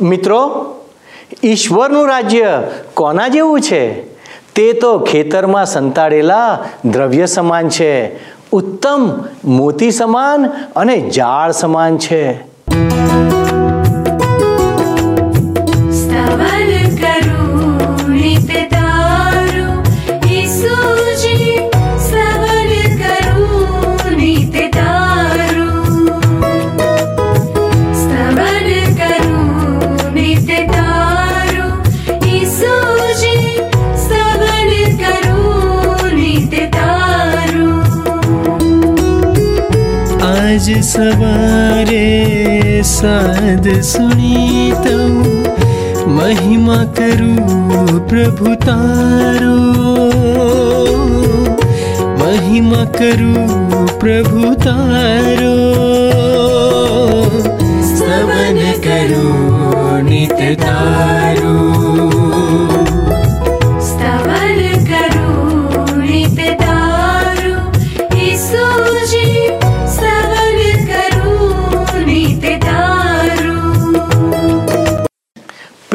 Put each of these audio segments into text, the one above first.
મિત્રો, ઈશ્વરનું રાજ્ય કોના જેવું છે? તે તો ખેતરમાં સંતાડેલા દ્રવ્ય સમાન છે. ઉત્તમ મોતી સમાન અને ઝાડ સમાન છે. सवारे साध रे महिमा करु प्रभु तारो। महिमा करु प्रभु तारो। स्तवन करु नित तारु।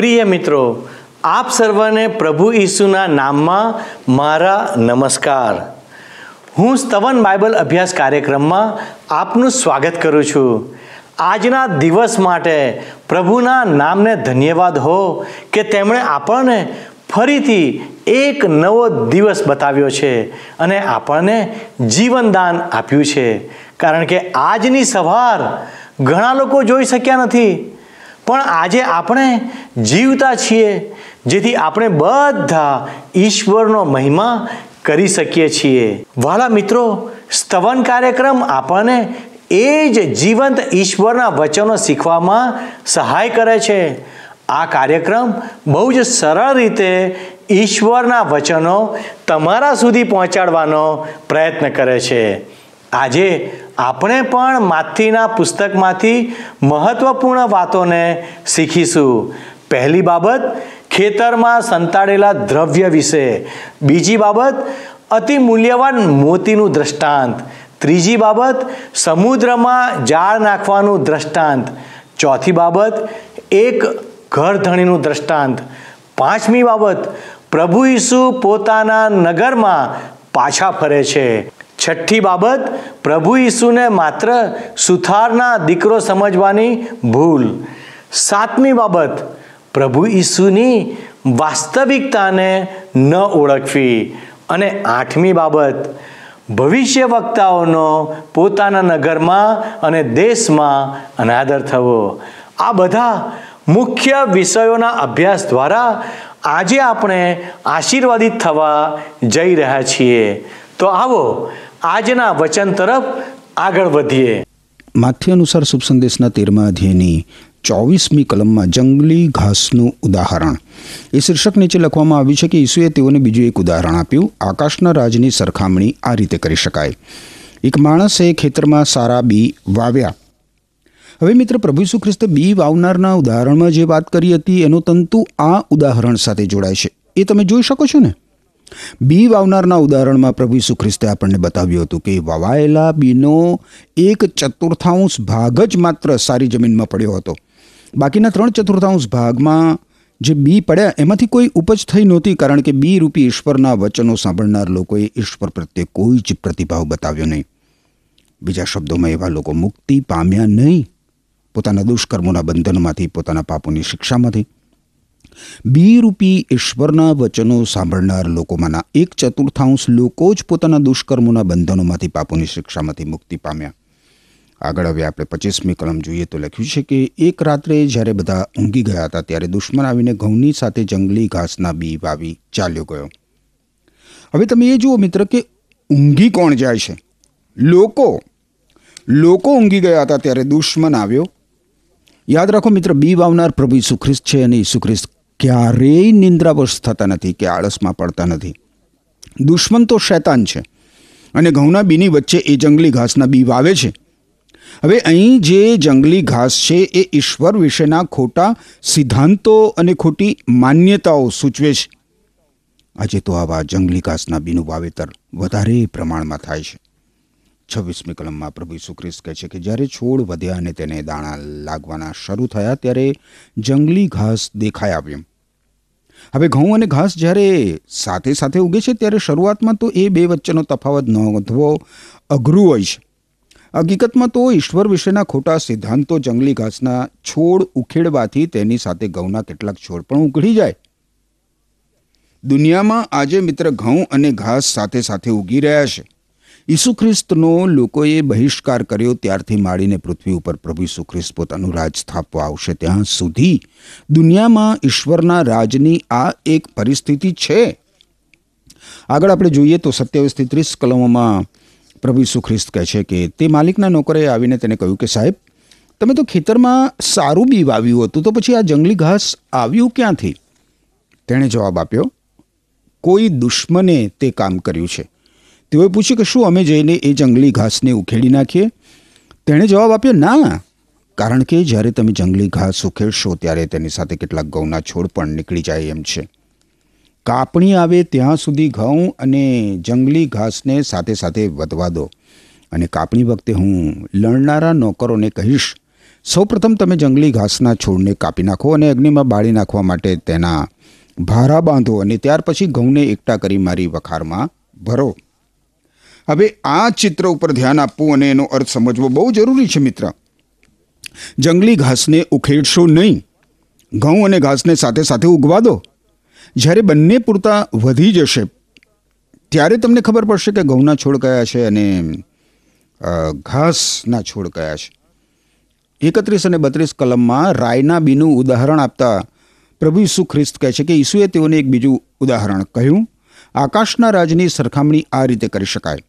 પ્રિય મિત્રો, આપ સર્વને પ્રભુ ઈસુના નામમાં મારા નમસ્કાર. હું સ્તવન બાઇબલ અભ્યાસ કાર્યક્રમમાં આપનું સ્વાગત કરું છું. આજના દિવસ માટે પ્રભુના નામને ધન્યવાદ હો કે તેમણે આપણને ફરીથી એક નવો દિવસ બતાવ્યો છે અને આપણને જીવનદાન આપ્યું છે. કારણ કે આજની સવાર ઘણા લોકો જોઈ શક્યા નથી. પણ આજે આપણે જીવતા છીએ જેથી આપણે બધા ઈશ્વરનો મહિમા કરી શકીએ છીએ. વાલા મિત્રો, સ્તવન કાર્યક્રમ આપણને એ જ જીવંત ઈશ્વરના વચનો શીખવામાં સહાય કરે છે. આ કાર્યક્રમ બહુ જ સરળ રીતે ઈશ્વરના વચનો તમારા સુધી પહોંચાડવાનો પ્રયત્ન કરે છે. આજે આપણે પણ માથીના પુસ્તકમાંથી મહત્વપૂર્ણ વાતોને શીખીશું. પહેલી બાબત, ખેતરમાં સંતાડેલા દ્રવ્ય વિશે. બીજી બાબત, અતિ મૂલ્યવાન મોતીનું દ્રષ્ટાંત. ત્રીજી બાબત, સમુદ્રમાં જાળ નાખવાનું દ્રષ્ટાંત. ચોથી બાબત, એક ઘરધણીનું દ્રષ્ટાંત. પાંચમી બાબત, પ્રભુ ઈસુ પોતાના નગરમાં પાછા ફરે છે. છઠ્ઠી બાબત, પ્રભુ ઈસુને માત્ર સુથારના દીકરો સમજવાની ભૂલ. સાતમી બાબત, પ્રભુ ઈસુની વાસ્તવિકતાને ન ઓળખવી. અને આઠમી બાબત ભવિષ્ય વક્તાઓનો પોતાના નગરમાં અને દેશમાં અનાદર થવો. આ બધા મુખ્ય વિષયોના અભ્યાસ દ્વારા આજે આપણે આશીર્વાદિત થવા જઈ રહ્યા છીએ. તો આવો આજના વચન તરફ આગળ વધીએ. માથ્ય અનુસાર શુભ સંદેશના તેરમા અધ્યાયની ચોવીસમી કલમમાં જંગલી ઘાસનું ઉદાહરણ. એ શીર્ષક નીચે લખવામાં આવ્યું છે કે ઈસુએ તેઓને બીજું એક ઉદાહરણ આપ્યું. આકાશના રાજની સરખામણી આ રીતે કરી શકાય. એક માણસે ખેતરમાં સારા બી વાવ્યા. હવે મિત્ર, પ્રભુ ઈસુ ખ્રિસ્ત બી વાવનારના ઉદાહરણમાં જે વાત કરી હતી, એનું તંતુ આ ઉદાહરણ સાથે જોડાય છે. એ તમે જોઈ શકો છો ને? બી વાવનારના ઉદાહરણમાં પ્રભુ ઈસુ ખ્રિસ્તે આપણને બતાવ્યું હતું કે વવાયેલા બીનો એક ચતુર્થાંશ ભાગ જ માત્ર સારી જમીનમાં પડ્યો હતો. બાકીના ત્રણ ચતુર્થાંશ ભાગમાં જે બી પડ્યા, એમાંથી કોઈ ઉપજ થઈ નહોતી કારણ કે બી રૂપી ઈશ્વરના વચનો સાંભળનાર લોકોએ ઈશ્વર પ્રત્યે કોઈ જ પ્રતિભાવ બતાવ્યો નહીં. બીજા શબ્દોમાં એવા લોકો મુક્તિ પામ્યા નહીં. પોતાના દુષ્કર્મોના બંધનમાંથી, પોતાના પાપોની શિક્ષામાંથી બી રૂપી ઈશ્વરના વચનો સાંભળનાર લોકોમાંના એક ચતુર્થાંશ લોકો જ પોતાના દુષ્કર્મોના બંધનોમાંથી પાપોની શિક્ષામાંથી મુક્તિ પામ્યા. આગળ હવે આપણે પચીસમી કલમ જોઈએ તો લખ્યું છે કે એક રાત્રે જ્યારે બધા ઊંઘી ગયા હતા ત્યારે દુશ્મન આવીને ઘઉંની સાથે જંગલી ઘાસના બી વાવી ચાલ્યો ગયો. હવે તમે એ જુઓ મિત્ર કે ઊંઘી કોણ જાય છે? લોકો. લોકો ઊંઘી ગયા હતા ત્યારે દુશ્મન આવ્યો. યાદ રાખો મિત્ર, બી વાવનાર પ્રભુ ઈસુ છે અને ઈસુ ખ્રિસ્ત ક્યારેય નિંદ્રાવશ થતા નથી કે આળસમાં પડતા નથી. દુશ્મન તો શૈતાન છે અને ઘઉંના બીની વચ્ચે એ જંગલી ઘાસના બી વાવે છે. હવે અહીં જે જંગલી ઘાસ છે એ ઈશ્વર વિશેના ખોટા સિદ્ધાંતો અને ખોટી માન્યતાઓ સૂચવે છે. આજે તો આવા જંગલી ઘાસના બીનું વાવેતર વધારે પ્રમાણમાં થાય છે. છવ્વીસમી કલમમાં પ્રભુ ઈસુ ખ્રિસ્ત કહે છે કે જ્યારે છોડ વધ્યા અને તેને દાણા લાગવાના શરૂ થયા ત્યારે જંગલી ઘાસ દેખાઈ આવ્યું. હવે ઘઉં અને ઘાસ જ્યારે સાથે સાથે ઉગે છે ત્યારે શરૂઆતમાં તો એ બે વચ્ચેનો તફાવત નોંધવો અઘરું હોય છે. હકીકતમાં તો ઈશ્વર વિશેના ખોટા સિદ્ધાંતો જંગલી ઘાસના છોડ ઉખેડવાથી તેની સાથે ઘઉંના કેટલાક છોડ પણ ઉઘડી જાય. દુનિયામાં આજે મિત્ર ઘઉં અને ઘાસ સાથે સાથે ઉગી રહ્યા છે. ઈસુ ખ્રિસ્તનો લોકોએ બહિષ્કાર કર્યો ત્યારથી માંડીને પૃથ્વી ઉપર પ્રભુ ઈસુ ખ્રિસ્ત પોતાનું રાજ સ્થાપવા આવશે ત્યાં સુધી. દુનિયામાં ઈશ્વરના રાજની આ એક પરિસ્થિતિ છે. આગળ આપણે જોઈએ તો સત્યાવીસથી ત્રીસ કલમોમાં પ્રભુ ઈસુ ખ્રિસ્ત કહે છે કે તે માલિકના નોકરે આવીને તેને કહ્યું કે સાહેબ, તમે તો ખેતરમાં સારું બી વાવ્યું હતું તો પછી આ જંગલી ઘાસ આવ્યું ક્યાંથી? તેણે જવાબ આપ્યો, કોઈ દુશ્મને તે કામ કર્યું છે. તેઓએ પૂછ્યું કે શું અમે જઈને એ જંગલી ઘાસને ઉખેડી નાખીએ? તેણે જવાબ આપ્યો, ના, કારણ કે જ્યારે તમે જંગલી ઘાસ ઉખેડશો ત્યારે તેની સાથે કેટલાક ઘઉંના છોડ પણ નીકળી જાય એમ છે. કાપણી આવે ત્યાં સુધી ઘઉં અને જંગલી ઘાસને સાથે સાથે વધવા દો અને કાપણી વખતે હું લણનારા નોકરોને કહીશ, સૌપ્રથમ તમે જંગલી ઘાસના છોડને કાપી નાખો અને અગ્નિમાં બાળી નાખવા માટે તેના ભારા બાંધો અને ત્યાર પછી ઘઉંને એકઠા કરી મારી વખારમાં ભરો. હવે આ ચિત્ર ઉપર ધ્યાન આપવું અને એનો અર્થ સમજવો બહુ જરૂરી છે, મિત્ર. જંગલી ઘાસને ઉખેડશો નહીં. ઘઉં અને ઘાસને સાથે સાથે ઉગવા દો. જ્યારે બંને પૂરતા વધી જશે, ત્યારે તમને ખબર પડશે કે ઘઉંના છોડ કયા છે અને ઘાસના છોડ કયા છે. એકત્રીસ અને બત્રીસ કલમમાં રાયના બીનું ઉદાહરણ આપતા પ્રભુ ઈસુ ખ્રિસ્ત કહે છે કે ઈસુએ તેઓને એક બીજું ઉદાહરણ કહ્યું, આકાશના રાજની સરખામણી આ રીતે કરી શકાય.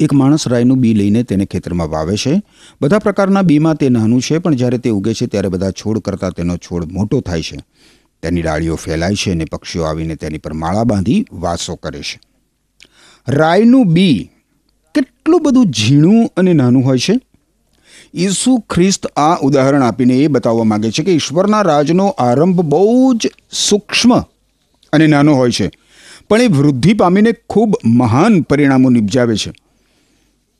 એક માણસ રાયનું બી લઈને તેને ખેતરમાં વાવે છે. બધા પ્રકારના બીમાં તે નાનું છે, પણ જ્યારે તે ઉગે છે ત્યારે બધા છોડ કરતાં તેનો છોડ મોટો થાય છે. તેની ડાળીઓ ફેલાય છે અને પક્ષીઓ આવીને તેની પર માળા બાંધી વાસો કરે છે. રાયનું બી કેટલું બધું ઝીણું અને નાનું હોય છે? ઈસુ ખ્રિસ્ત આ ઉદાહરણ આપીને એ બતાવવા માંગે છે કે ઈશ્વરના રાજનો આરંભ બહુ જ સૂક્ષ્મ અને નાનો હોય છે, પણ એ વૃદ્ધિ પામીને ખૂબ મહાન પરિણામો નિપજાવે છે.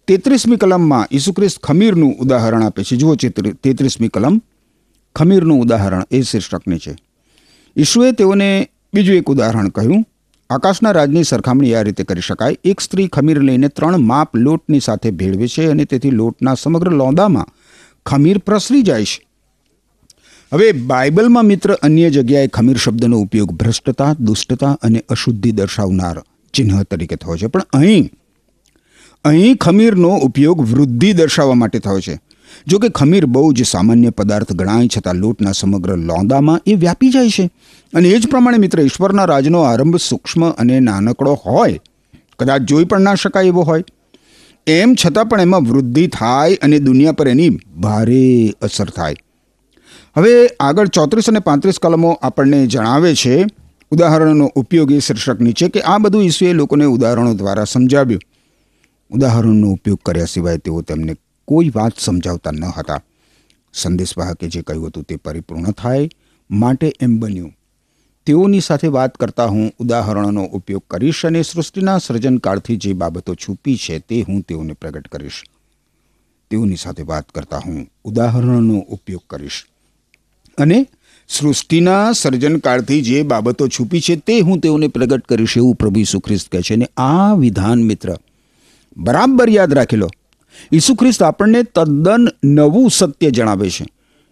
તેત્રીસમી કલમમાં ઈસુખ્રિસ્ત ખમીરનું ઉદાહરણ આપે છે. જુઓ તેત્રીસમી કલમ. ખમીરનું ઉદાહરણ એ શીર્ષકની છે. ઈશુએ તેઓને બીજું એક ઉદાહરણ કહ્યું. આકાશના રાજની સરખામણી આ રીતે કરી શકાય. એક સ્ત્રી ખમીર લઈને ત્રણ માપ લોટની સાથે ભેળવે છે અને તેથી લોટના સમગ્ર લોંદામાં ખમીર પ્રસરી જાય છે. હવે બાઇબલમાં મિત્ર અન્ય જગ્યાએ ખમીર શબ્દનો ઉપયોગ ભ્રષ્ટતા, દુષ્ટતા અને અશુદ્ધિ દર્શાવનાર ચિહ્ન તરીકે થયો છે. પણ અહીં અહીં ખમીરનો ઉપયોગ વૃદ્ધિ દર્શાવવા માટે થયો છે. જો કે ખમીર બહુ જ સામાન્ય પદાર્થ ગણાય છતાં લોટના સમગ્ર લોંદામાં એ વ્યાપી જાય છે. અને એ જ પ્રમાણે મિત્ર, ઈશ્વરના રાજનો આરંભ સૂક્ષ્મ અને નાનકડો હોય. કદાચ જોઈ પણ ના શકાય એવો હોય. એમ છતાં પણ એમાં વૃદ્ધિ થાય અને દુનિયા પર એની ભારે અસર થાય. હવે આગળ ચોત્રીસ અને પાંત્રીસ કલમો આપણને જણાવે છે. ઉદાહરણોનો ઉપયોગ એ શીર્ષક નીચે કે આ બધું ઈસુએ લોકોને ઉદાહરણો દ્વારા સમજાવ્યું. ઉદાહરણનો ઉપયોગ કર્યા સિવાય તેઓ તેમને કોઈ વાત સમજાવતા ન હતા. સંદેશવાહકે જે કહ્યું હતું તે પરિપૂર્ણ થાય માટે એમ બન્યું. તેઓની સાથે વાત કરતા હું ઉદાહરણોનો ઉપયોગ કરીશ અને સૃષ્ટિના સર્જનકાળથી જે બાબતો છૂપી છે તે હું તેઓને પ્રગટ કરીશ. તેઓની સાથે વાત કરતા હું ઉદાહરણોનો ઉપયોગ કરીશ. અને સૃષ્ટિના સર્જનકાળથી જે બાબતો છૂપી છે તે હું તેઓને પ્રગટ કરીશ એવું પ્રભુ ખ્રિસ્ત કહે છે. અને આ વિધાન મિત્ર બરાબર યાદ રાખી લો. ઈસુ ખ્રિસ્ત આપણને તદ્દન નવું સત્ય જણાવે છે.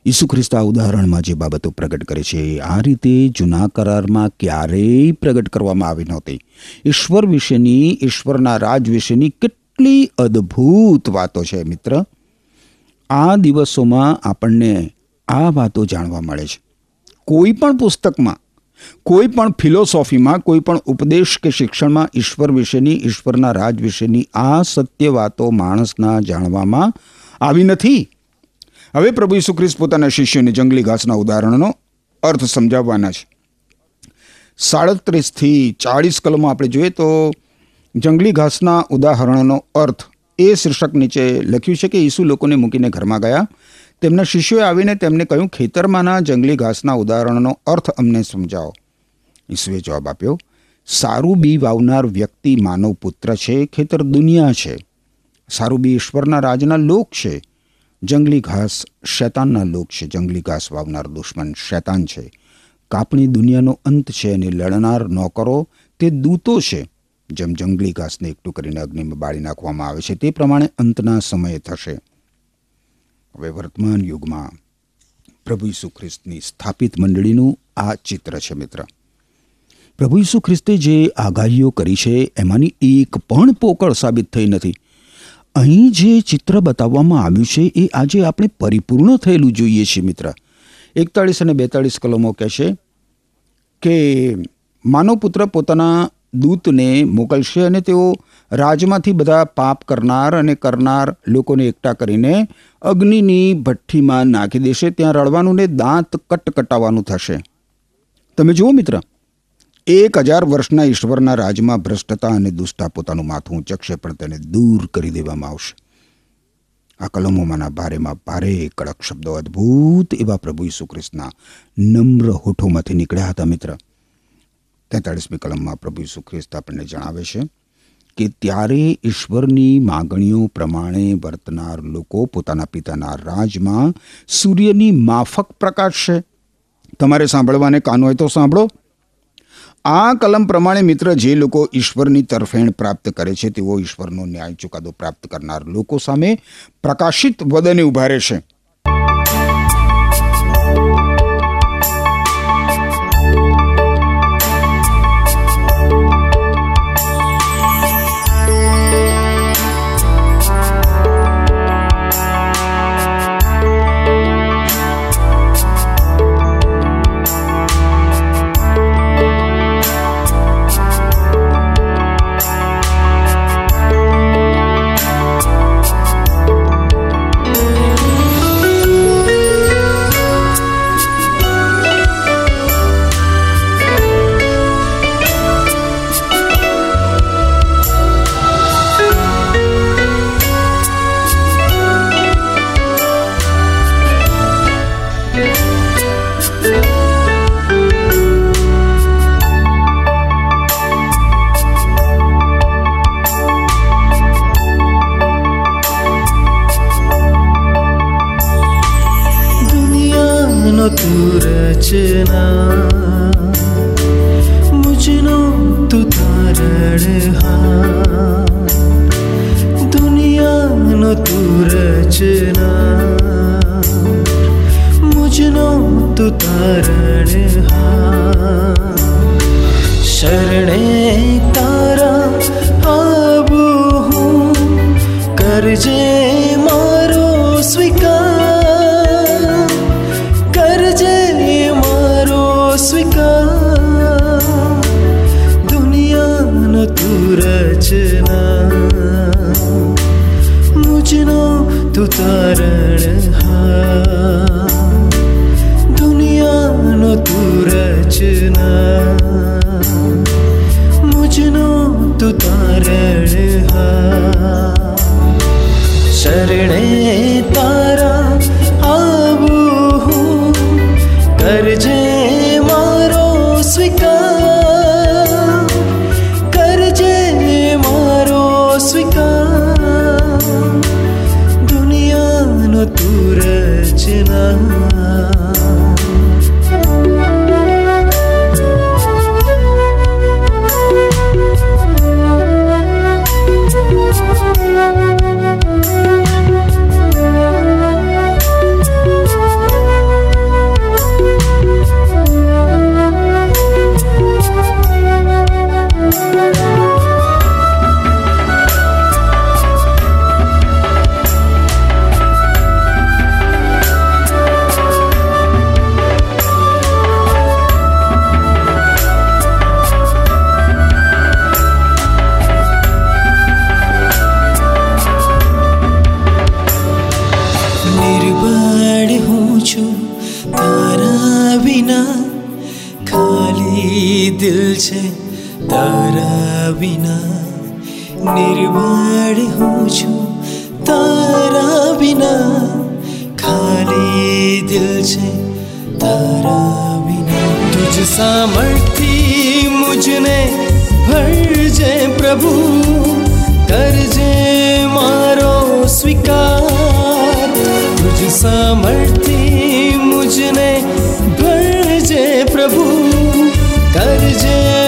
ઈસુ ખ્રિસ્ત આ ઉદાહરણમાં જે બાબતો પ્રગટ કરે છે, આ રીતે જૂના કરારમાં ક્યારેય પ્રગટ કરવામાં આવી નહોતી. ઈશ્વર વિશેની, ઈશ્વરના રાજ વિશેની કેટલી અદ્ભુત વાતો છે મિત્ર. આ દિવસોમાં આપણને આ વાતો જાણવા મળે છે. કોઈ પણ પુસ્તકમાં કોઈ પણ ફિલોસોફીમાં, કોઈ પણ ઉપદેશ કે શિક્ષણમાં ઈશ્વર વિશેની, ઈશ્વરના રાજ વિશેની આ સત્ય વાતો માણસના જાણવામાં આવી નથી. હવે પ્રભુ ઈસુ પોતાના શિષ્યોને જંગલી ઘાસના ઉદાહરણનો અર્થ સમજાવવાના છે. સાડત્રીસથી ચાળીસ કલમો આપણે જોઈએ તો જંગલી ઘાસના ઉદાહરણનો અર્થ એ શીર્ષક નીચે લખ્યું છે કે ઈસુ લોકોને મૂકીને ઘરમાં ગયા. તેમના શિષ્યોએ આવીને તેમને કહ્યું, ખેતરમાંના જંગલી ઘાસના ઉદાહરણનો અર્થ અમને સમજાવો. ઈસુએ જવાબ આપ્યો, સારું બી વાવનાર વ્યક્તિ માનવ પુત્ર છે, ખેતર દુનિયા છે. સારું બી ઈશ્વરના રાજના લોક છે. જંગલી ઘાસ શૈતાનના લોક છે. જંગલી ઘાસ વાવનાર દુશ્મન શૈતાન છે. કાપણી દુનિયાનો અંત છે અને લડનાર નોકરો તે દૂતો છે. જેમ જંગલી ઘાસને એકઠું કરીને અગ્નિમાં બાળી નાખવામાં આવે છે, તે પ્રમાણે અંતના સમયે થશે. હવે વર્તમાન યુગમાં પ્રભુ ઈસુ ખ્રિસ્તની સ્થાપિત મંડળીનું આ ચિત્ર છે, મિત્ર. પ્રભુ ઈસુ ખ્રિસ્તે જે આગાહીઓ કરી છે, એમાંની એક પણ પોકળ સાબિત થઈ નથી. અહીં જે ચિત્ર બતાવવામાં આવ્યું છે, એ આજે આપણે પરિપૂર્ણ થયેલું જોઈએ છીએ, મિત્ર. એકતાળીસ અને બેતાળીસ કલમો કહેશે કે માનવ પુત્ર પોતાના દૂતને મોકલશે અને તેઓ રાજમાંથી બધા પાપ કરનાર અને કરનાર લોકોને એકઠા કરીને અગ્નિની ભઠ્ઠીમાં નાખી દેશે. ત્યાં રડવાનું ને દાંત કટકટાવવાનું થશે. તમે જુઓ મિત્ર, એક હજાર વર્ષના ઈશ્વરના રાજમાં ભ્રષ્ટતા અને દુષ્ટા પોતાનું માથું ઊંચકશે પણ તેને દૂર કરી દેવામાં આવશે. આ કલમોમાંના ભારેમાં ભારે કડક શબ્દો, અદ્ભુત એવા પ્રભુ ઈસુ નમ્ર હોઠોમાંથી નીકળ્યા હતા મિત્ર. તેતાળીસમી કલમમાં પ્રભુ ઈસુ ખ્રિસ્ત આપણને જણાવે છે કે ત્યારે ઈશ્વરની માગણીઓ પ્રમાણે વર્તનાર લોકો પોતાના પિતાના રાજમાં સૂર્યની માફક પ્રકાશશે. તમારે સાંભળવાને કાન હોય તો સાંભળો. આ કલમ પ્રમાણે મિત્ર, જે લોકો ઈશ્વરની તરફેણ પ્રાપ્ત કરે છે, તેઓ ઈશ્વરનો ન્યાય ચુકાદો પ્રાપ્ત કરનાર લોકો સામે પ્રકાશિત વદને ઊભા રહેશે. દુનિયાનો દિલ છે તારા વિના તુજ સામર્થથી મુજને ભરજે પ્રભુ, કરજે મારો સ્વીકાર. તુજ સામર્થથી મુજને ભરજે પ્રભુ, કરજે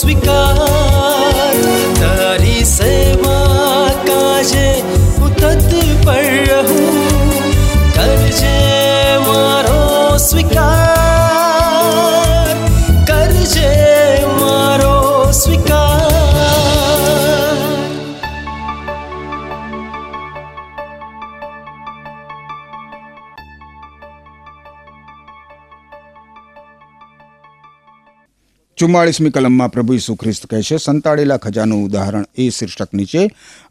સ્વીકાર ચુમ્માળીસમી કલમમાં પ્રભુ ઈસુ ખ્રિસ્ત કહે છે, સંતાડેલા ખજાનું ઉદાહરણ એ શીર્ષક નીચે,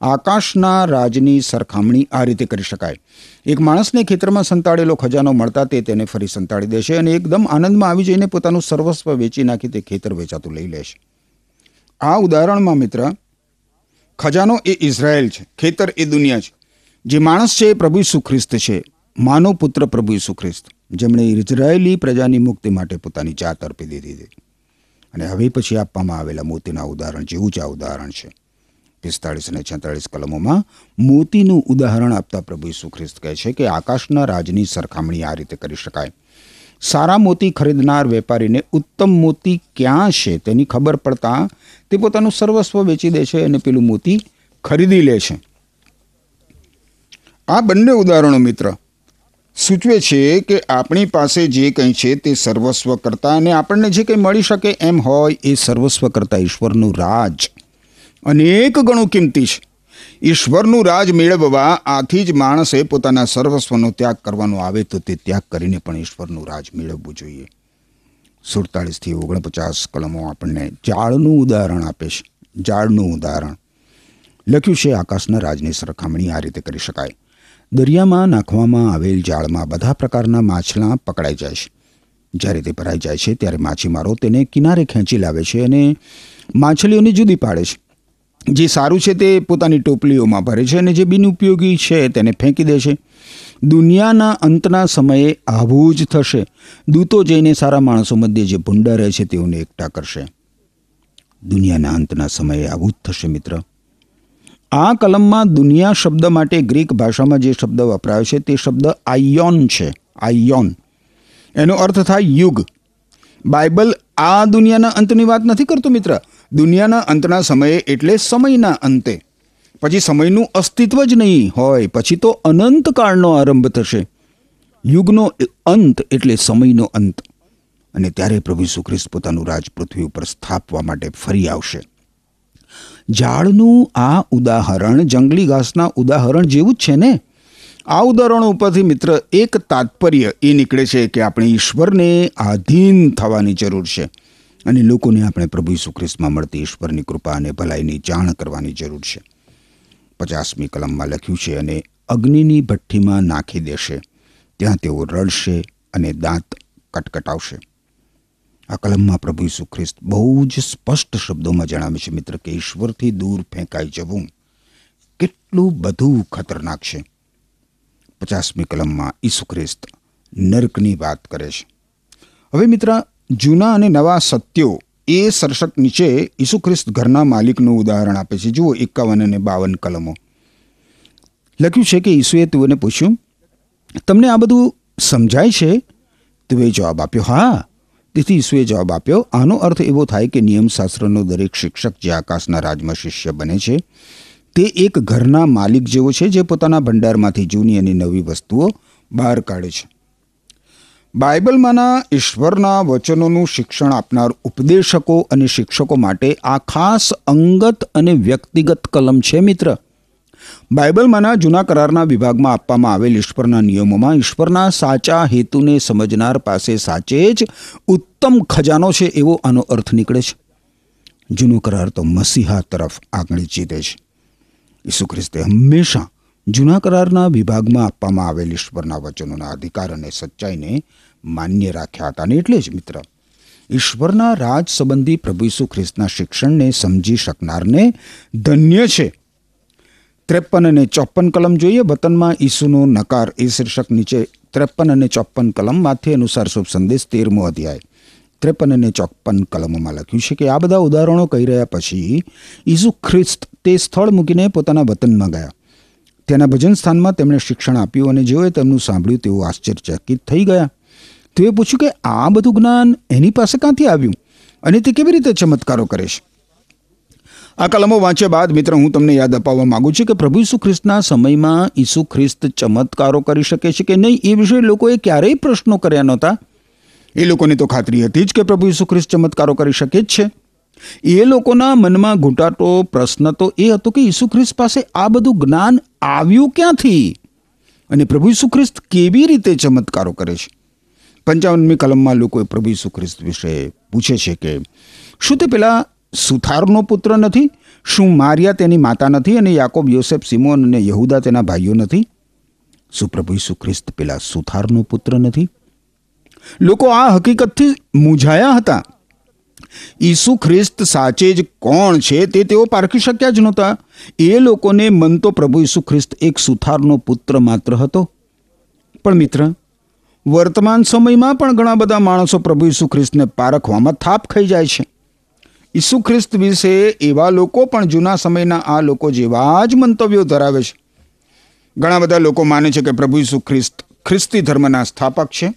આકાશના રાજની સરખામણી આ રીતે કરી શકાય. એક માણસને ખેતરમાં સંતાડેલો ખજાનો મળતા તે તેને ફરી સંતાડી દેશે અને એકદમ આનંદમાં આવી જઈને પોતાનું સર્વસ્વ વેચી નાખી તે ખેતર વેચાતું લઈ લેશે. આ ઉદાહરણમાં મિત્ર, ખજાનો એ ઇઝરાયલ છે, ખેતર એ દુનિયા છે. જે માણસ છે એ પ્રભુ ઈસુ ખ્રિસ્ત છે માનવ પુત્ર પ્રભુ ઈસુ ખ્રિસ્ત, જેમણે ઇઝરાયેલી પ્રજાની મુક્તિ માટે પોતાની જાત અર્પી દીધી હતી અને હવે પછી આપવામાં આવેલા મોતીના ઉદાહરણ જેવું જ આ ઉદાહરણ છે. પિસ્તાળીસ અને છેતાળીસ કલમોમાં મોતીનું ઉદાહરણ આપતા પ્રભુ ઈસુ ખ્રિસ્ત કહે છે કે આકાશના રાજની સરખામણી આ રીતે કરી શકાય. સારા મોતી ખરીદનાર વેપારીને ઉત્તમ મોતી ક્યાં છે તેની ખબર પડતા તે પોતાનું સર્વસ્વ વેચી દે છે અને પેલું મોતી ખરીદી લે છે. આ બંને ઉદાહરણો મિત્ર સૂચવે છે કે આપણી પાસે જે કંઈ છે તે સર્વસ્વ કરતાં અને આપણને જે કંઈ મળી શકે એમ હોય એ સર્વસ્વ કરતાં ઈશ્વરનું રાજ. અનેક ગણું કિંમતી છે. ઈશ્વરનું રાજ મેળવવા આથી જ માણસે પોતાના સર્વસ્વનો ત્યાગ કરવાનો આવે તો તે ત્યાગ કરીને પણ ઈશ્વરનું રાજ મેળવવું જોઈએ. સુડતાળીસથી ઓગણપચાસ કલમો આપણને જાળનું ઉદાહરણ આપે છે. જાળનું ઉદાહરણ. લખ્યું છે આકાશના રાજની સરખામણી, આ રીતે કરી શકાય. દરિયામાં નાખવામાં આવેલ જાળમાં બધા પ્રકારના માછલા પકડાઈ જાય છે. જ્યારે તે ભરાઈ જાય છે, ત્યારે માછીમારો તેને કિનારે ખેંચી લાવે છે અને માછલીઓને જુદી પાડે છે. જે સારું છે તે પોતાની ટોપલીઓમાં ભરે છે અને જે બિનઉપયોગી છે તેને ફેંકી દે છે. દુનિયાના અંતના સમયે આવું જ થશે. દૂતો જઈને સારા માણસો મધ્યે જે ભૂંડા રહે છે તેઓને એકઠા કરશે. દુનિયાના અંતના સમયે આવું જ થશે મિત્ર. આ કલમમાં દુનિયા શબ્દ માટે ગ્રીક ભાષામાં જે શબ્દ વપરાયો છે તે શબ્દ આયોન છે. આયોન એનો અર્થ થાય યુગ. બાઇબલ આ દુનિયાના અંતની વાત નથી કરતું મિત્ર. દુનિયાના અંતના સમયે એટલે સમયના અંતે. પછી સમયનું અસ્તિત્વ જ નહીં હોય, પછી તો અનંત કાળનો આરંભ થશે. યુગનો અંત એટલે સમયનો અંત. અને ત્યારે પ્રભુ ઈસુ ખ્રિસ્ત પોતાનું રાજ પૃથ્વી ઉપર સ્થાપવા માટે ફરી આવશે. ઝાડનું આ ઉદાહરણ જંગલી ઘાસના ઉદાહરણ જેવું જ છે ને? આ ઉદાહરણો ઉપરથી મિત્ર એક તાત્પર્ય એ નીકળે છે કે આપણે ઈશ્વરને આધીન થવાની જરૂર છે અને લોકોને આપણે પ્રભુ ઈસુ મળતી ઈશ્વરની કૃપા અને ભલાઈની જાણ કરવાની જરૂર છે. પચાસમી કલમમાં લખ્યું છે, અને અગ્નિની ભઠ્ઠીમાં નાખી દેશે. ત્યાં તેઓ રડશે અને દાંત કટકટાવશે. આ કલમમાં પ્રભુ ઈસુ ખ્રિસ્ત બહુ જ સ્પષ્ટ શબ્દોમાં જણાવે છે, મિત્ર, કે ઈશ્વરથી દૂર ફેંકાઈ જવું કેટલું બધું ખતરનાક છે. પચાસમી કલમમાં ઈસુ ખ્રિસ્ત નર્કની વાત કરે છે. હવે મિત્ર, જૂના અને નવા સત્યો એ શીર્ષક નીચે ઈસુ ખ્રિસ્ત ઘરના માલિકનું ઉદાહરણ આપે છે. જુઓ એકાવન અને બાવન કલમો. લખ્યું છે કે ઈસુએ તુને પૂછ્યું, તમને આ બધું સમજાય છે? તુએ જવાબ આપ્યો, હા તેથી ઈસુએ જવાબ આપ્યો, આનો અર્થ એવો થાય કે નિયમશાસ્ત્રનો દરેક શિક્ષક જે આકાશના રાજમાં શિષ્ય બને છે, તે એક ઘરના માલિક જેવો છે જે પોતાના ભંડારમાંથી જૂની અને નવી વસ્તુઓ બહાર કાઢે છે. બાઇબલમાંના ઈશ્વરના વચનોનું શિક્ષણ આપનાર ઉપદેશકો અને શિક્ષકો માટે આ ખાસ અંગત અને વ્યક્તિગત કલમ છે, મિત્ર. બાઇબલમાંના જૂના કરારના વિભાગમાં આપવામાં આવેલ ઈશ્વરના નિયમોમાં ઈશ્વરના સાચા હેતુને સમજનાર પાસે સાચે જ ઉત્તમ ખજાનો છે એવો આનો અર્થ નીકળે છે. જૂનો કરાર તો મસીહા તરફ આગળ જીતે છે. ઈસુ ખ્રિસ્તે હંમેશા જૂના કરારના વિભાગમાં આપવામાં આવેલ ઈશ્વરના વચનોના અધિકાર અને સચ્ચાઈને માન્ય રાખ્યા હતા અને એટલે જ મિત્ર, ઈશ્વરના રાજ સંબંધી પ્રભુ ઈસુ ખ્રિસ્તના શિક્ષણને સમજી શકનારને ધન્ય છે ત્રેપન અને ચોપન કલમ જોઈએ. વતનમાં ઈસુનો નકાર એ શીર્ષક નીચે. ત્રેપન અને ચોપન કલમમાંથી અનુસાર શુભ સંદેશ તેરમો અધ્યાય. ત્રેપન અને ચોપન કલમોમાં લખ્યું છે કે આ બધા ઉદાહરણો કહી રહ્યા પછી ઈસુ ખ્રિસ્ત તે સ્થળ મૂકીને પોતાના વતનમાં ગયા. તેના ભજન સ્થાનમાં તેમણે શિક્ષણ આપ્યું અને જેઓએ તેમનું સાંભળ્યું તેઓ આશ્ચર્યચકિત થઈ ગયા. તેઓએ પૂછ્યું કે આ બધું જ્ઞાન એની પાસે ક્યાંથી આવ્યું? અને તે કેવી રીતે ચમત્કારો કરે છે? આ કલમો વાંચ્યા બાદ મિત્ર, હું તમને યાદ અપાવવા માગું છું કે પ્રભુ ઈસુ ખ્રિસ્તના સમયમાં ઈસુ ખ્રિસ્ત ચમત્કારો કરી શકે છે કે નહીં, એ વિશે લોકોએ ક્યારેય પ્રશ્નો કર્યા નહોતા. એ લોકોને તો ખાતરી હતી જ કે પ્રભુ ઈસુ ખ્રિસ્ત ચમત્કારો કરી શકે જ છે. એ લોકોના મનમાં ઘૂંટાટો પ્રશ્ન તો એ હતો કે ઈસુ ખ્રિસ્ત પાસે આ બધું જ્ઞાન આવ્યું ક્યાંથી? અને પ્રભુ ઈસુ ખ્રિસ્ત કેવી રીતે ચમત્કારો કરે છે? પંચાવનમી કલમમાં લોકોએ પ્રભુ ઈસુ ખ્રિસ્ત વિશે પૂછે છે કે, શું તે પેલા સુથારનો પુત્ર નથી, શું મારિયા તેની માતા નથી અને યાકોબ, યોસેફ, સિમોન અને યહુદા તેના ભાઈઓ નથી? શું પ્રભુ ઈસુ ખ્રિસ્ત, પેલા સુથારનો પુત્ર નથી? લોકો આ હકીકતથી મૂંઝાયા હતા. ઈસુ ખ્રિસ્ત સાચે જ કોણ છે તે તેઓ પારખી શક્યા જ નહોતા. એ લોકોને મન તો પ્રભુ ઈસુ ખ્રિસ્ત એક સુથારનો પુત્ર માત્ર હતો. પણ મિત્ર, વર્તમાન સમયમાં પણ ઘણા બધા માણસો પ્રભુ ઈસુ ખ્રિસ્તને પારખવામાં થાપ ખાઈ જાય છે. ઈસુ ખ્રિસ્ત વિશે એવા લોકો પણ જૂના સમયના આ લોકો જેવા જ મંતવ્યો ધરાવે છે. ઘણા બધા લોકો માને છે કે પ્રભુ ઈસુ ખ્રિસ્ત, ખ્રિસ્તી ધર્મના સ્થાપક છે.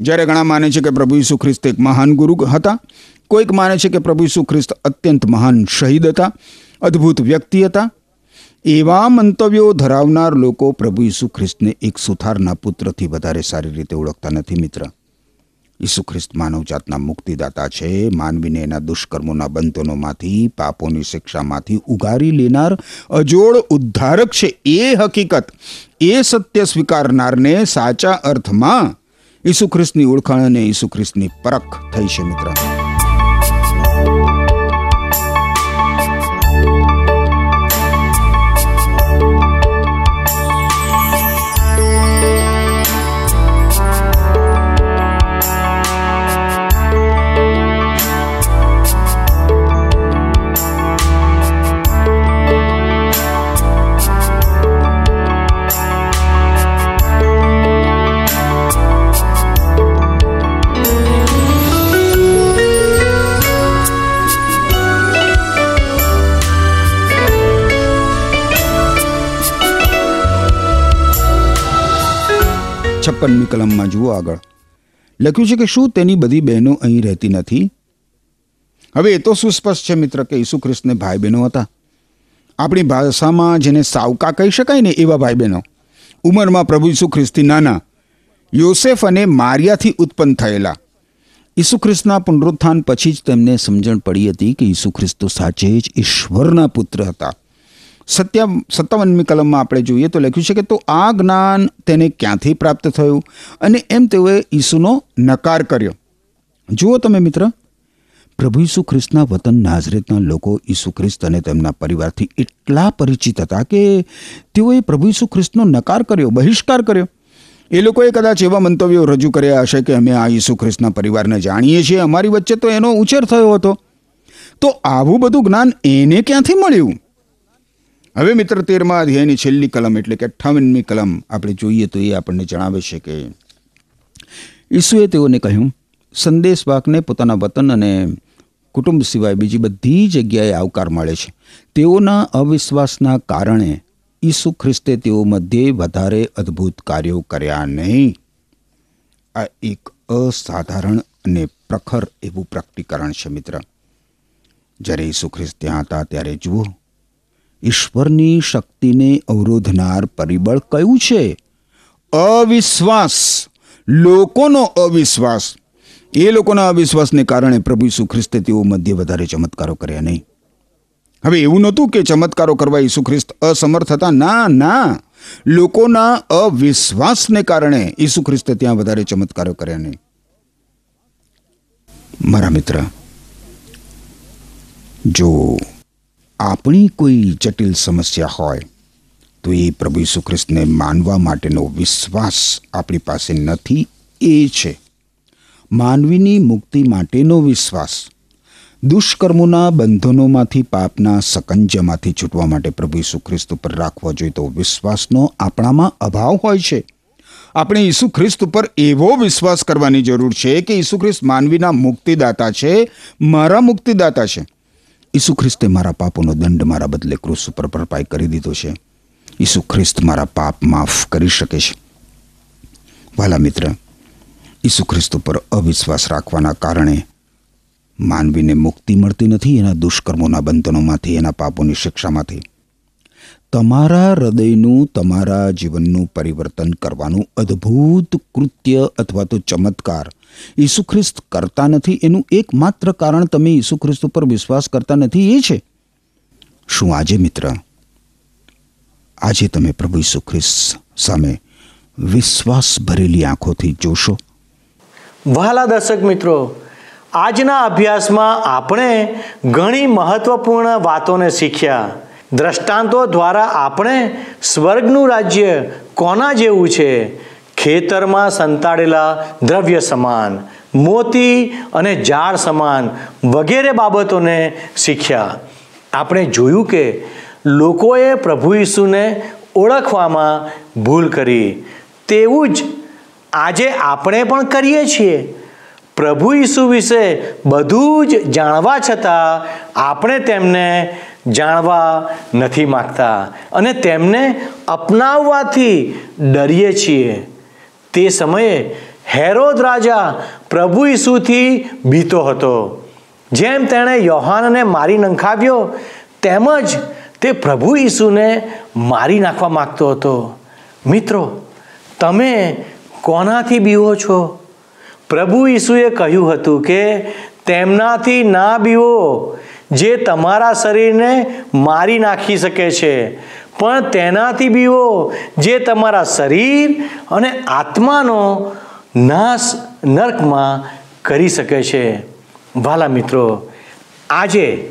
જ્યારે ઘણા માને છે કે પ્રભુ ઈસુ ખ્રિસ્ત એક મહાન ગુરુ હતા. કોઈક માને છે કે પ્રભુ ઈસુ ખ્રિસ્ત અત્યંત મહાન શહીદ હતા, અદ્ભુત વ્યક્તિ હતા. એવા મંતવ્યો ધરાવનાર લોકો પ્રભુ ઈસુ ખ્રિસ્તને એક સુથારના પુત્રથી વધારે સારી રીતે ઓળખતા નથી, મિત્ર. ઈસુ ખ્રિસ્ત માનવજાતના મુક્તિદાતા છે. માનવીને એના દુષ્કર્મોના બંધનોમાંથી, પાપોની શિક્ષામાંથી ઉગારી લેનાર અજોડ ઉદ્ધારક છે. એ હકીકત, એ સત્ય સ્વીકારનારને સાચા અર્થમાં ઈસુ ખ્રિસ્તની ઓળખાણ અને ઈસુ ખ્રિસ્તની પરખ થઈ છે, મિત્ર. છપ્પનમી કલમમાં જુઓ આગળ. લખ્યું છે કે શું તેની બધી બહેનો અહીં રહેતી નથી? હવે એ તો સુસ્પષ્ટ છે મિત્ર કે ઈસુ ખ્રિસ્તને ભાઈ બહેનો હતા. આપણી ભાષામાં જેને સાવકા કહી શકાય ને એવા ભાઈ બહેનો ઉંમરમાં પ્રભુ ઈસુ ખ્રિસ્તી નાના, યોસેફ અને મારિયાથી ઉત્પન્ન થયેલા. ઈસુ ખ્રિસ્તના પુનરુત્થાન પછી જ તેમને સમજણ પડી હતી કે ઈસુ ખ્રિસ્તો સાચે જ ઈશ્વરના પુત્ર હતા. સત્યા સત્તાવનમી કલમમાં આપણે જોઈએ તો લખ્યું છે કે તો આ જ્ઞાન તેને ક્યાંથી પ્રાપ્ત થયું? અને એમ તેઓએ ઈસુનો નકાર કર્યો. જુઓ તમે મિત્ર, પ્રભુ ઈસુ ખ્રિસ્તના વતન નાઝરેતના લોકો ઈસુ ખ્રિસ્ત અને તેમના પરિવારથી એટલા પરિચિત હતા કે તેઓએ પ્રભુ ઈસુ ખ્રિસ્તનો નકાર કર્યો, બહિષ્કાર કર્યો. એ લોકોએ કદાચ એવા મંતવ્યો રજૂ કર્યા હશે કે અમે આ ઈસુ ખ્રિસ્તના પરિવારને જાણીએ છીએ, અમારી વચ્ચે તો એનો ઉછેર થયો હતો. તો આવું બધું જ્ઞાન એને ક્યાંથી મળ્યું? હવે મિત્ર, તેરમાં અધ્યાયની છેલ્લી કલમ, એટલે કે અઠ્ઠાવનમી કલમ આપણે જોઈએ તો એ આપણને જણાવે છે કે ઈસુએ તેઓને કહ્યું સંદેશવાકને પોતાના વતન અને કુટુંબ સિવાય બીજી બધી જગ્યાએ આવકાર મળે છે. તેઓના અવિશ્વાસના કારણે ઈસુ ખ્રિસ્તે તેઓ મધ્યે વધારે અદ્ભુત કાર્યો કર્યા નહીં. આ એક અસાધારણ અને પ્રખર એવું પ્રકટીકરણ છે મિત્ર. જ્યારે ઈસુ ખ્રિસ્ત ત્યાં હતા, ત્યારે જુઓ ઈશ્વરની શક્તિને અવરોધનાર પરિબળ કયું છે? અવિશ્વાસ. લોકોનો અવિશ્વાસ. એ લોકોના અવિશ્વાસને કારણે પ્રભુ ઈસુ ખ્રિસ્તે તેઓ મધ્ય વધારે ચમત્કારો કર્યા નહીં. હવે એવું નહોતું કે ચમત્કારો કરવા ઈસુ ખ્રિસ્ત અસમર્થ હતા. ના ના. લોકોના અવિશ્વાસને કારણે ઈસુ ખ્રિસ્તે ત્યાં વધારે ચમત્કારો કર્યા નહીં. મારા મિત્ર, જો આપણી કોઈ જટિલ સમસ્યા હોય, તો એ પ્રભુ ઈસુ ખ્રિસ્તને માનવા માટેનો વિશ્વાસ આપણી પાસે નથી, એ છે. માનવીની મુક્તિ માટેનો વિશ્વાસ. દુષ્કર્મોના બંધનોમાંથી, પાપના સકંજામાંથી છૂટવા માટે પ્રભુ ઈસુ ખ્રિસ્ત ઉપર રાખવો જોઈએ તો વિશ્વાસનો આપણામાં અભાવ હોય છે. આપણે ઈસુ ખ્રિસ્ત ઉપર એવો વિશ્વાસ કરવાની જરૂર છે કે ઈસુ ખ્રિસ્ત માનવીના મુક્તિદાતા છે, મારા મુક્તિદાતા છે. ઈસુ ખ્રિસ્તે મારા પાપોનો દંડ મારા બદલે ક્રુસ ઉપર ભરપાઈ કરી દીધો છે. ઈસુ ખ્રિસ્ત મારા પાપ માફ કરી શકે છે. વાલા મિત્ર, ઈસુ ખ્રિસ્ત ઉપર અવિશ્વાસ રાખવાના કારણે માનવીને મુક્તિ મળતી નથી, એના દુષ્કર્મોના બંધનોમાંથી, એના પાપોની શિક્ષામાંથી. તમારા હૃદયનું, તમારા જીવનનું પરિવર્તન કરવાનું અદ્ભુત કૃત્ય અથવા તો ચમત્કાર. ઈસુ ખ્રિસ્ત કરતા નથી, એનું એકમાત્ર કારણ તમે ઈસુ ખ્રિસ્ત ઉપર વિશ્વાસ કરતા નથી, એ છે. શું આજે, મિત્ર? આજે તમે પ્રભુ ઈસુ ખ્રિસ્ત સામે વિશ્વાસ ભરેલી આંખોથી જોશો. વહાલા દર્શક મિત્રો, આજના અભ્યાસમાં આપણે ઘણી મહત્વપૂર્ણ વાતોને શીખ્યા. દ્રષ્ટાંતો દ્વારા આપણે સ્વર્ગનું રાજ્ય કોના જેવું છે? ખેતરમાં સંતાડેલા દ્રવ્ય સમાન, મોતી અને ઝાડ સમાન વગેરે બાબતોને શીખ્યા. આપણે જોયું કે લોકોએ પ્રભુ ઈસુને ઓળખવામાં ભૂલ કરી. તેવું જ આજે આપણે પણ કરીએ છીએ. પ્રભુ ઈસુ વિશે બધું જ જાણવા છતાં આપણે તેમને જાણવા નથી માગતા. અને તેમને અપનાવવાથી ડરીએ છીએ. તે સમયે હેરોદ રાજા પ્રભુ ઈસુથી બીતો હતો. જેમ તેણે યોહાનને મારી નંખાવ્યો, તેમજ તે પ્રભુ ઈસુને મારી નાખવા માગતો હતો. મિત્રો, તમે કોનાથી બીવો છો? પ્રભુ ઈસુએ કહ્યું હતું કે, તેમનાથી ના બીવો. જે તમારા શરીરને મારી નાખી શકે છે. પણ તેનાથી બીવો જે તમારા શરીર અને આત્માનો નાશ નર્કમાં કરી શકે છે. વાલા મિત્રો, આજે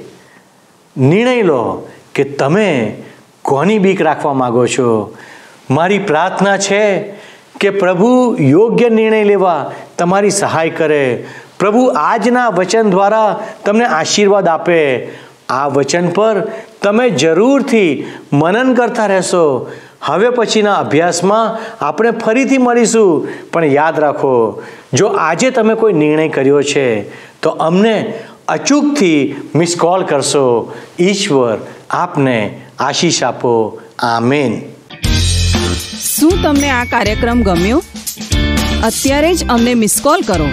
નિર્ણય લો કે તમે કોની બીક રાખવા માગો છો? મારી પ્રાર્થના છે કે પ્રભુ યોગ્ય નિર્ણય લેવા તમારી સહાય કરે. પ્રભુ આજના વચન દ્વારા તમને આશીર્વાદ આપે. આ વચન પર તમે જરૂરથી મનન કરતા રહેશો. હવે પછીના અભ્યાસમાં આપણે ફરીથી મળીશું, પણ યાદ રાખો, જો આજે તમે કોઈ નિર્ણય કર્યો છે, તો અમને અચૂકથી મિસ કોલ કરશો. ઈશ્વર આપને આશીષ આપો. આમેન. શું તમને આ કાર્યક્રમ ગમ્યો? અત્યારે જ અમને મિસ કોલ કરો.